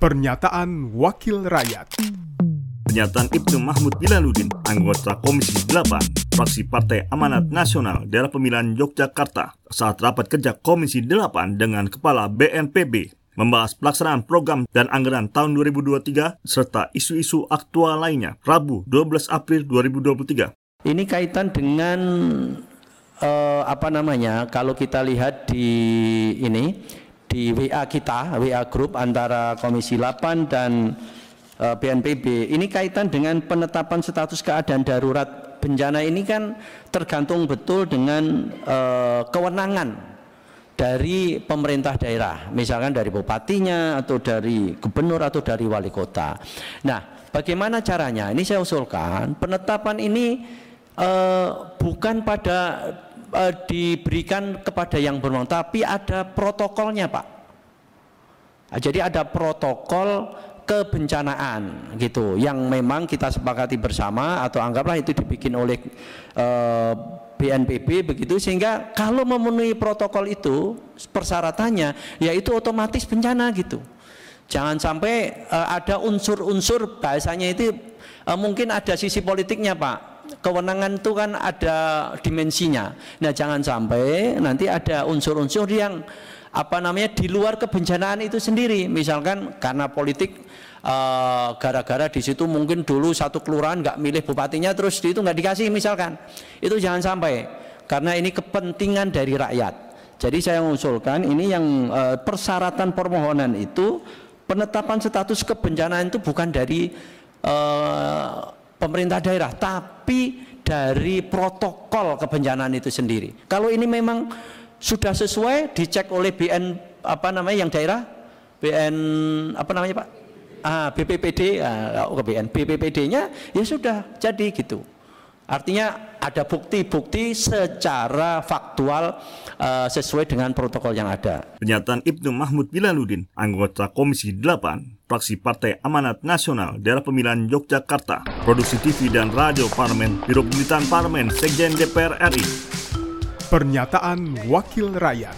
Pernyataan Wakil Rakyat Pernyataan Ibnu Mahmud Bilaludin, anggota Komisi 8, fraksi Partai Amanat Nasional Daerah Pemilihan Yogyakarta saat rapat kerja Komisi 8 dengan Kepala BNPB membahas pelaksanaan program dan anggaran tahun 2023 serta isu-isu aktual lainnya Rabu 12 April 2023. Ini kaitan dengan uh, apa namanya? Kalau kita lihat di ini di WA kita, WA grup antara Komisi 8 dan BNPB. Ini kaitan dengan penetapan status keadaan darurat bencana ini kan tergantung betul dengan uh, kewenangan dari pemerintah daerah, misalkan dari bupatinya atau dari gubernur atau dari wali kota. Nah, bagaimana caranya? Ini saya usulkan penetapan ini uh, bukan pada uh, diberikan kepada yang berwenang, tapi ada protokolnya, Pak. Nah, jadi ada protokol kebencanaan gitu yang memang kita sepakati bersama atau anggaplah itu dibikin oleh uh, eh, BNPB begitu sehingga kalau memenuhi protokol itu persyaratannya yaitu otomatis bencana gitu. Jangan sampai uh, ada unsur-unsur bahasanya itu uh, mungkin ada sisi politiknya Pak kewenangan itu kan ada dimensinya. Nah, jangan sampai nanti ada unsur-unsur yang apa namanya di luar kebencanaan itu sendiri. Misalkan karena politik eh, gara-gara uh, di situ mungkin dulu satu kelurahan nggak milih bupatinya terus di itu nggak dikasih misalkan. Itu jangan sampai karena ini kepentingan dari rakyat. Jadi saya mengusulkan ini yang uh, persyaratan permohonan itu penetapan status kebencanaan itu bukan dari uh, pemerintah daerah, tapi dari protokol kebencanaan itu sendiri. Kalau ini memang sudah sesuai dicek oleh BN apa namanya yang daerah, BN apa namanya Pak? Ah, BPPD, ah, oh, BN BPPD-nya ya sudah jadi gitu. Artinya ada bukti-bukti secara faktual uh, sesuai dengan protokol yang ada. Pernyataan Ibnu Mahmud Bilaludin, anggota Komisi 8, fraksi Partai Amanat Nasional Daerah Pemilihan Yogyakarta, Produksi TV dan Radio Parlemen, Biro Pemerintahan Parlemen, Sekjen DPR RI. Pernyataan Wakil Rakyat.